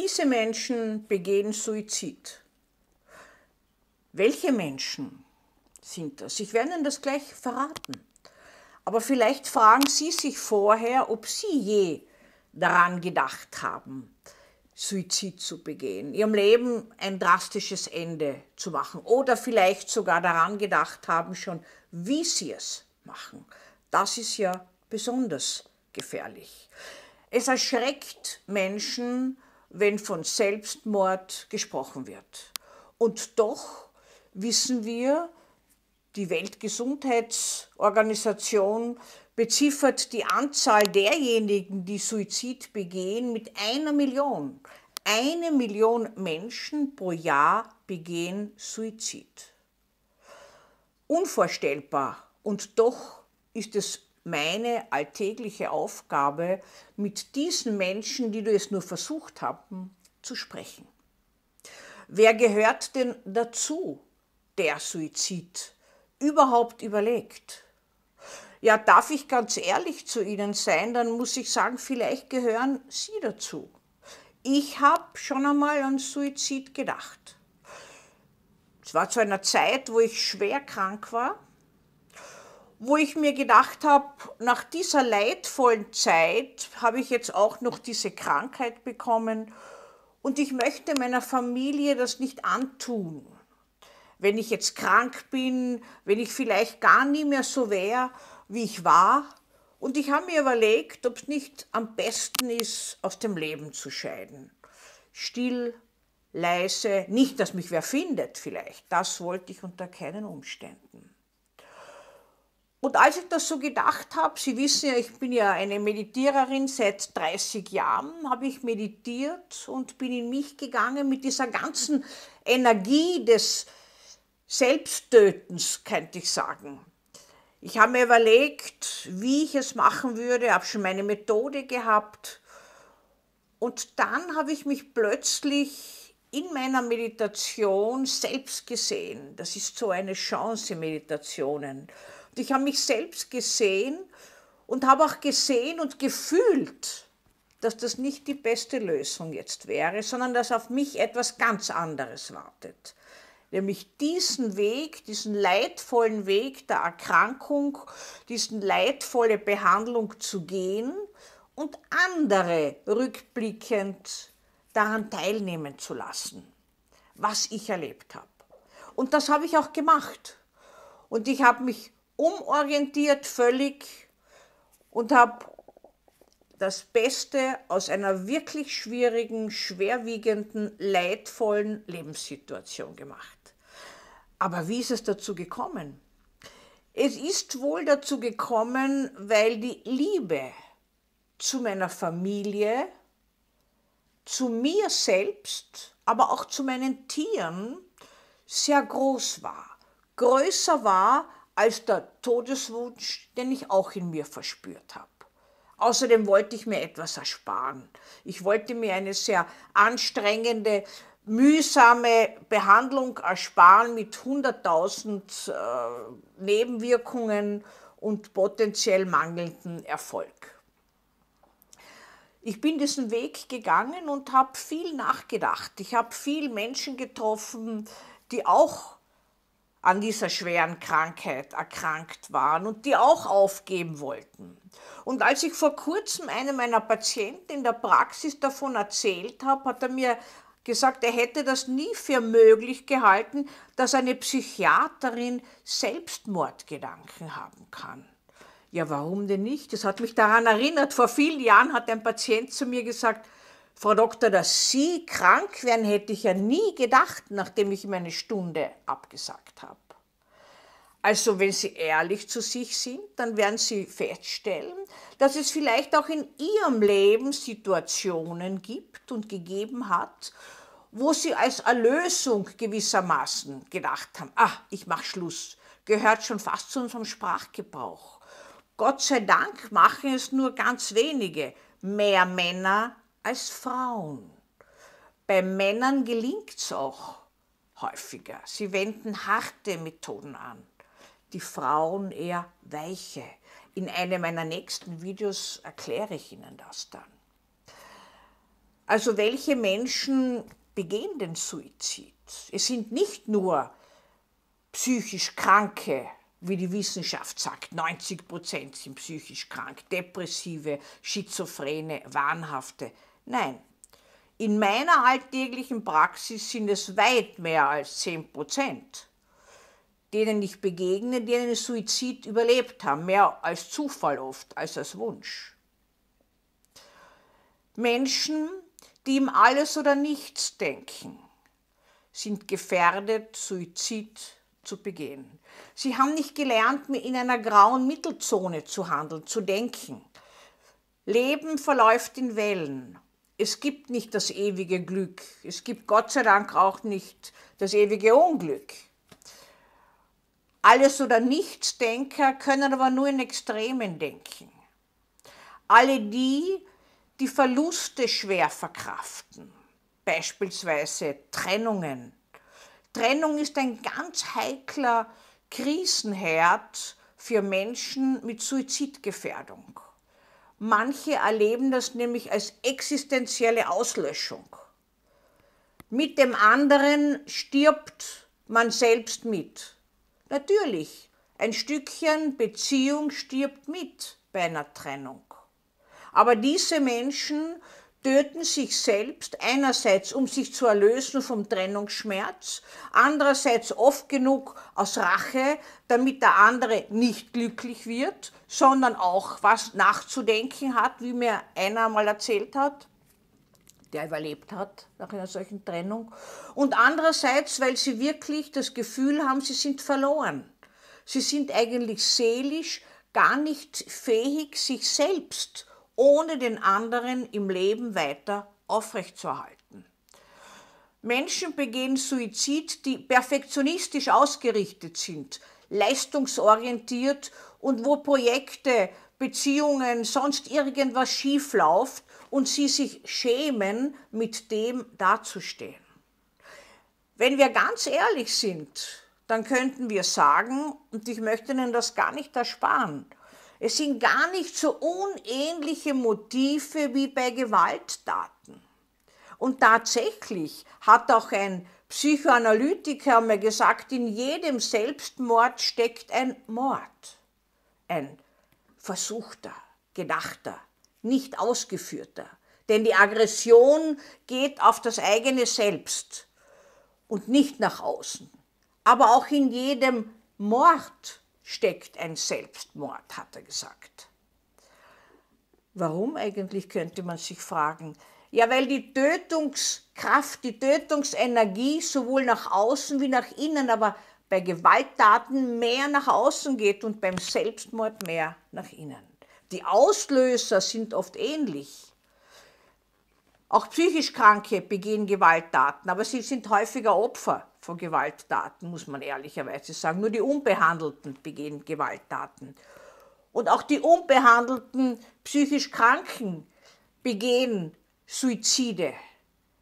Diese Menschen begehen Suizid. Welche Menschen sind das? Ich werde Ihnen das gleich verraten. Aber vielleicht fragen Sie sich vorher, ob Sie je daran gedacht haben, Suizid zu begehen, ihrem Leben ein drastisches Ende zu machen oder vielleicht sogar daran gedacht haben schon, wie sie es machen. Das ist ja besonders gefährlich. Es erschreckt Menschen, wenn von Selbstmord gesprochen wird. Und doch wissen wir, die Weltgesundheitsorganisation beziffert die Anzahl derjenigen, die Suizid begehen, mit einer Million. Eine Million Menschen pro Jahr begehen Suizid. Unvorstellbar. Und doch ist es meine alltägliche Aufgabe, mit diesen Menschen, die du es nur versucht haben, zu sprechen. Wer gehört denn dazu, der Suizid überhaupt überlegt? Ja, darf ich ganz ehrlich zu Ihnen sein, dann muss ich sagen, vielleicht gehören Sie dazu. Ich habe schon einmal an Suizid gedacht. Es war zu einer Zeit, wo ich schwer krank war, wo ich mir gedacht habe, nach dieser leidvollen Zeit habe ich jetzt auch noch diese Krankheit bekommen und ich möchte meiner Familie das nicht antun. Wenn ich jetzt krank bin, wenn ich vielleicht gar nie mehr so wäre wie ich war. Und ich habe mir überlegt, ob es nicht am besten ist, aus dem Leben zu scheiden. Still, leise, nicht, dass mich wer findet vielleicht. Das wollte ich unter keinen Umständen. Und als ich das so gedacht habe, Sie wissen ja, ich bin ja eine Meditiererin seit 30 Jahren, habe ich meditiert und bin in mich gegangen mit dieser ganzen Energie des Selbsttötens, könnte ich sagen. Ich habe mir überlegt, wie ich es machen würde, habe schon meine Methode gehabt. Und dann habe ich mich plötzlich in meiner Meditation selbst gesehen. Das ist so eine Chance, Meditationen. Und ich habe mich selbst gesehen und habe auch gesehen und gefühlt, dass das nicht die beste Lösung jetzt wäre, sondern dass auf mich etwas ganz anderes wartet nämlich diesen Weg, diesen leidvollen Weg der Erkrankung, diesen leidvolle Behandlung zu gehen und andere rückblickend daran teilnehmen zu lassen, was ich erlebt habe. Und das habe ich auch gemacht. Und ich habe mich umorientiert völlig und habe das Beste aus einer wirklich schwierigen, schwerwiegenden, leidvollen Lebenssituation gemacht. Aber wie ist es dazu gekommen? Es ist wohl dazu gekommen, weil die Liebe zu meiner Familie, zu mir selbst, aber auch zu meinen Tieren sehr groß war. Größer war als der Todeswunsch, den ich auch in mir verspürt habe. Außerdem wollte ich mir etwas ersparen. Ich wollte mir eine sehr anstrengende mühsame Behandlung ersparen mit 100.000 äh, Nebenwirkungen und potenziell mangelnden Erfolg. Ich bin diesen Weg gegangen und habe viel nachgedacht. Ich habe viel Menschen getroffen, die auch an dieser schweren Krankheit erkrankt waren und die auch aufgeben wollten. Und als ich vor kurzem einem meiner Patienten in der Praxis davon erzählt habe, hat er mir gesagt, er hätte das nie für möglich gehalten, dass eine Psychiaterin Selbstmordgedanken haben kann. Ja, warum denn nicht? Das hat mich daran erinnert, vor vielen Jahren hat ein Patient zu mir gesagt, Frau Doktor, dass Sie krank wären, hätte ich ja nie gedacht, nachdem ich ihm eine Stunde abgesagt habe. Also wenn Sie ehrlich zu sich sind, dann werden Sie feststellen, dass es vielleicht auch in Ihrem Leben Situationen gibt und gegeben hat, wo sie als Erlösung gewissermaßen gedacht haben, ah, ich mache Schluss, gehört schon fast zu unserem Sprachgebrauch. Gott sei Dank machen es nur ganz wenige, mehr Männer als Frauen. Bei Männern gelingt es auch häufiger. Sie wenden harte Methoden an, die Frauen eher weiche. In einem meiner nächsten Videos erkläre ich Ihnen das dann. Also welche Menschen begehen den Suizid? Es sind nicht nur psychisch Kranke, wie die Wissenschaft sagt, 90 Prozent sind psychisch krank, depressive, schizophrene, wahnhafte. Nein, in meiner alltäglichen Praxis sind es weit mehr als 10 Prozent, denen ich begegne, die einen Suizid überlebt haben, mehr als Zufall oft als als Wunsch. Menschen, die im Alles oder Nichts denken, sind gefährdet, Suizid zu begehen. Sie haben nicht gelernt, in einer grauen Mittelzone zu handeln, zu denken. Leben verläuft in Wellen es gibt nicht das ewige Glück. Es gibt Gott sei Dank auch nicht das ewige Unglück. Alles oder nichts Denker können aber nur in Extremen denken. Alle die, die Verluste schwer verkraften, beispielsweise Trennungen. Trennung ist ein ganz heikler Krisenherd für Menschen mit Suizidgefährdung. Manche erleben das nämlich als existenzielle Auslöschung. Mit dem anderen stirbt man selbst mit. Natürlich, ein Stückchen Beziehung stirbt mit bei einer Trennung. Aber diese Menschen töten sich selbst einerseits, um sich zu erlösen vom Trennungsschmerz, andererseits oft genug aus Rache, damit der andere nicht glücklich wird, sondern auch was nachzudenken hat, wie mir einer mal erzählt hat, der überlebt hat nach einer solchen Trennung. Und andererseits, weil sie wirklich das Gefühl haben, sie sind verloren. Sie sind eigentlich seelisch gar nicht fähig, sich selbst ohne den anderen im Leben weiter aufrechtzuerhalten. Menschen begehen Suizid, die perfektionistisch ausgerichtet sind, leistungsorientiert und wo Projekte, Beziehungen, sonst irgendwas schief läuft und sie sich schämen, mit dem dazustehen. Wenn wir ganz ehrlich sind, dann könnten wir sagen, und ich möchte Ihnen das gar nicht ersparen, es sind gar nicht so unähnliche Motive wie bei Gewalttaten. Und tatsächlich hat auch ein Psychoanalytiker mir gesagt, in jedem Selbstmord steckt ein Mord. Ein versuchter, gedachter, nicht ausgeführter. Denn die Aggression geht auf das eigene Selbst und nicht nach außen. Aber auch in jedem Mord steckt ein Selbstmord, hat er gesagt. Warum eigentlich, könnte man sich fragen. Ja, weil die Tötungskraft, die Tötungsenergie sowohl nach außen wie nach innen, aber bei Gewalttaten mehr nach außen geht und beim Selbstmord mehr nach innen. Die Auslöser sind oft ähnlich. Auch psychisch Kranke begehen Gewalttaten, aber sie sind häufiger Opfer von Gewalttaten, muss man ehrlicherweise sagen. Nur die Unbehandelten begehen Gewalttaten. Und auch die unbehandelten psychisch Kranken begehen Suizide.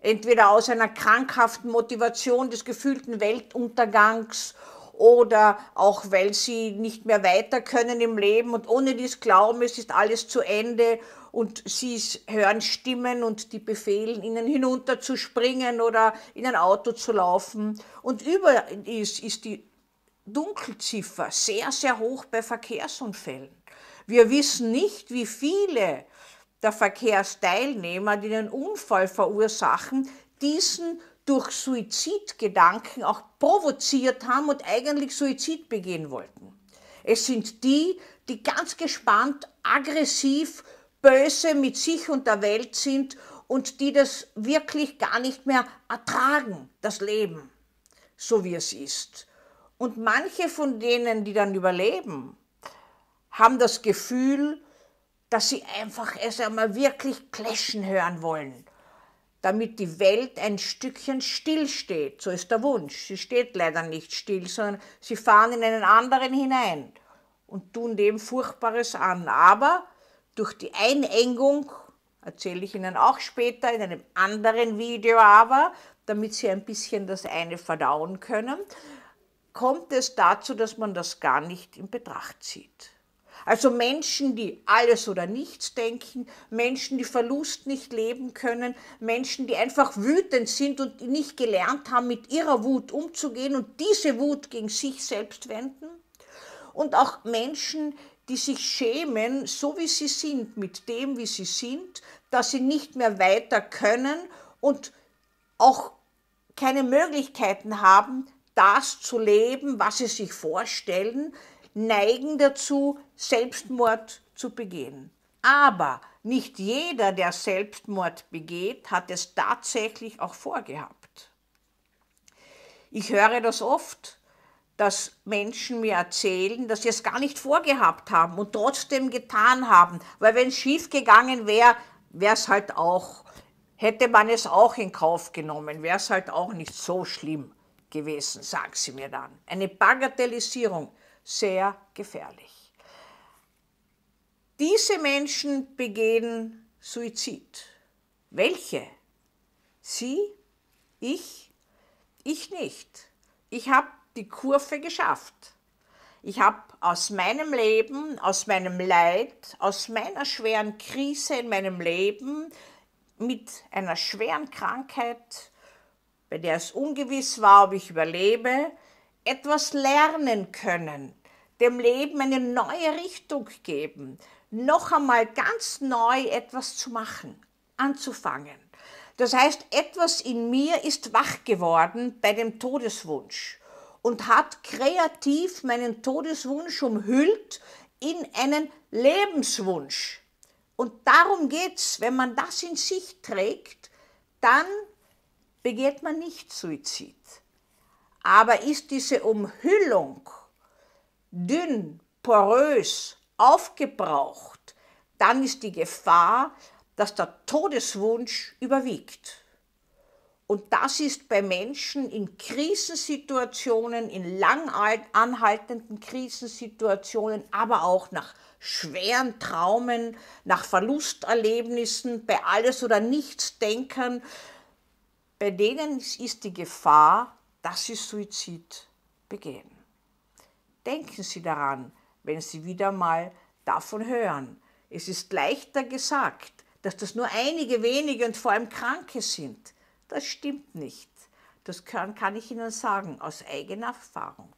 Entweder aus einer krankhaften Motivation des gefühlten Weltuntergangs oder auch weil sie nicht mehr weiter können im Leben und ohne dies glauben, es ist alles zu Ende und sie hören Stimmen und die befehlen ihnen hinunter zu springen oder in ein Auto zu laufen. Und über ist, ist die Dunkelziffer sehr, sehr hoch bei Verkehrsunfällen. Wir wissen nicht, wie viele der Verkehrsteilnehmer, die einen Unfall verursachen, diesen durch Suizidgedanken auch provoziert haben und eigentlich Suizid begehen wollten. Es sind die, die ganz gespannt, aggressiv, böse mit sich und der Welt sind und die das wirklich gar nicht mehr ertragen, das Leben, so wie es ist. Und manche von denen, die dann überleben, haben das Gefühl, dass sie einfach es einmal wirklich clashen hören wollen damit die Welt ein Stückchen stillsteht. So ist der Wunsch. Sie steht leider nicht still, sondern sie fahren in einen anderen hinein und tun dem Furchtbares an. Aber durch die Einengung, erzähle ich Ihnen auch später in einem anderen Video aber, damit Sie ein bisschen das eine verdauen können, kommt es dazu, dass man das gar nicht in Betracht zieht. Also Menschen, die alles oder nichts denken, Menschen, die Verlust nicht leben können, Menschen, die einfach wütend sind und nicht gelernt haben, mit ihrer Wut umzugehen und diese Wut gegen sich selbst wenden. Und auch Menschen, die sich schämen, so wie sie sind, mit dem, wie sie sind, dass sie nicht mehr weiter können und auch keine Möglichkeiten haben, das zu leben, was sie sich vorstellen, neigen dazu, Selbstmord zu begehen. Aber nicht jeder, der Selbstmord begeht, hat es tatsächlich auch vorgehabt. Ich höre das oft, dass Menschen mir erzählen, dass sie es gar nicht vorgehabt haben und trotzdem getan haben. Weil wenn es schief gegangen wäre, wäre es halt auch, hätte man es auch in Kauf genommen, wäre es halt auch nicht so schlimm gewesen, sagen sie mir dann. Eine Bagatellisierung, sehr gefährlich. Diese Menschen begehen Suizid. Welche? Sie? Ich? Ich nicht. Ich habe die Kurve geschafft. Ich habe aus meinem Leben, aus meinem Leid, aus meiner schweren Krise in meinem Leben mit einer schweren Krankheit, bei der es ungewiss war, ob ich überlebe, etwas lernen können, dem Leben eine neue Richtung geben, noch einmal ganz neu etwas zu machen, anzufangen. Das heißt, etwas in mir ist wach geworden bei dem Todeswunsch und hat kreativ meinen Todeswunsch umhüllt in einen Lebenswunsch. Und darum geht es, wenn man das in sich trägt, dann begeht man nicht Suizid. Aber ist diese Umhüllung dünn, porös, aufgebraucht, dann ist die Gefahr, dass der Todeswunsch überwiegt. Und das ist bei Menschen in Krisensituationen, in lang anhaltenden Krisensituationen, aber auch nach schweren Traumen, nach Verlusterlebnissen, bei alles oder nichts Denkern, bei denen ist die Gefahr, dass sie Suizid begehen. Denken Sie daran, wenn Sie wieder mal davon hören. Es ist leichter gesagt, dass das nur einige wenige und vor allem Kranke sind. Das stimmt nicht. Das kann, kann ich Ihnen sagen aus eigener Erfahrung.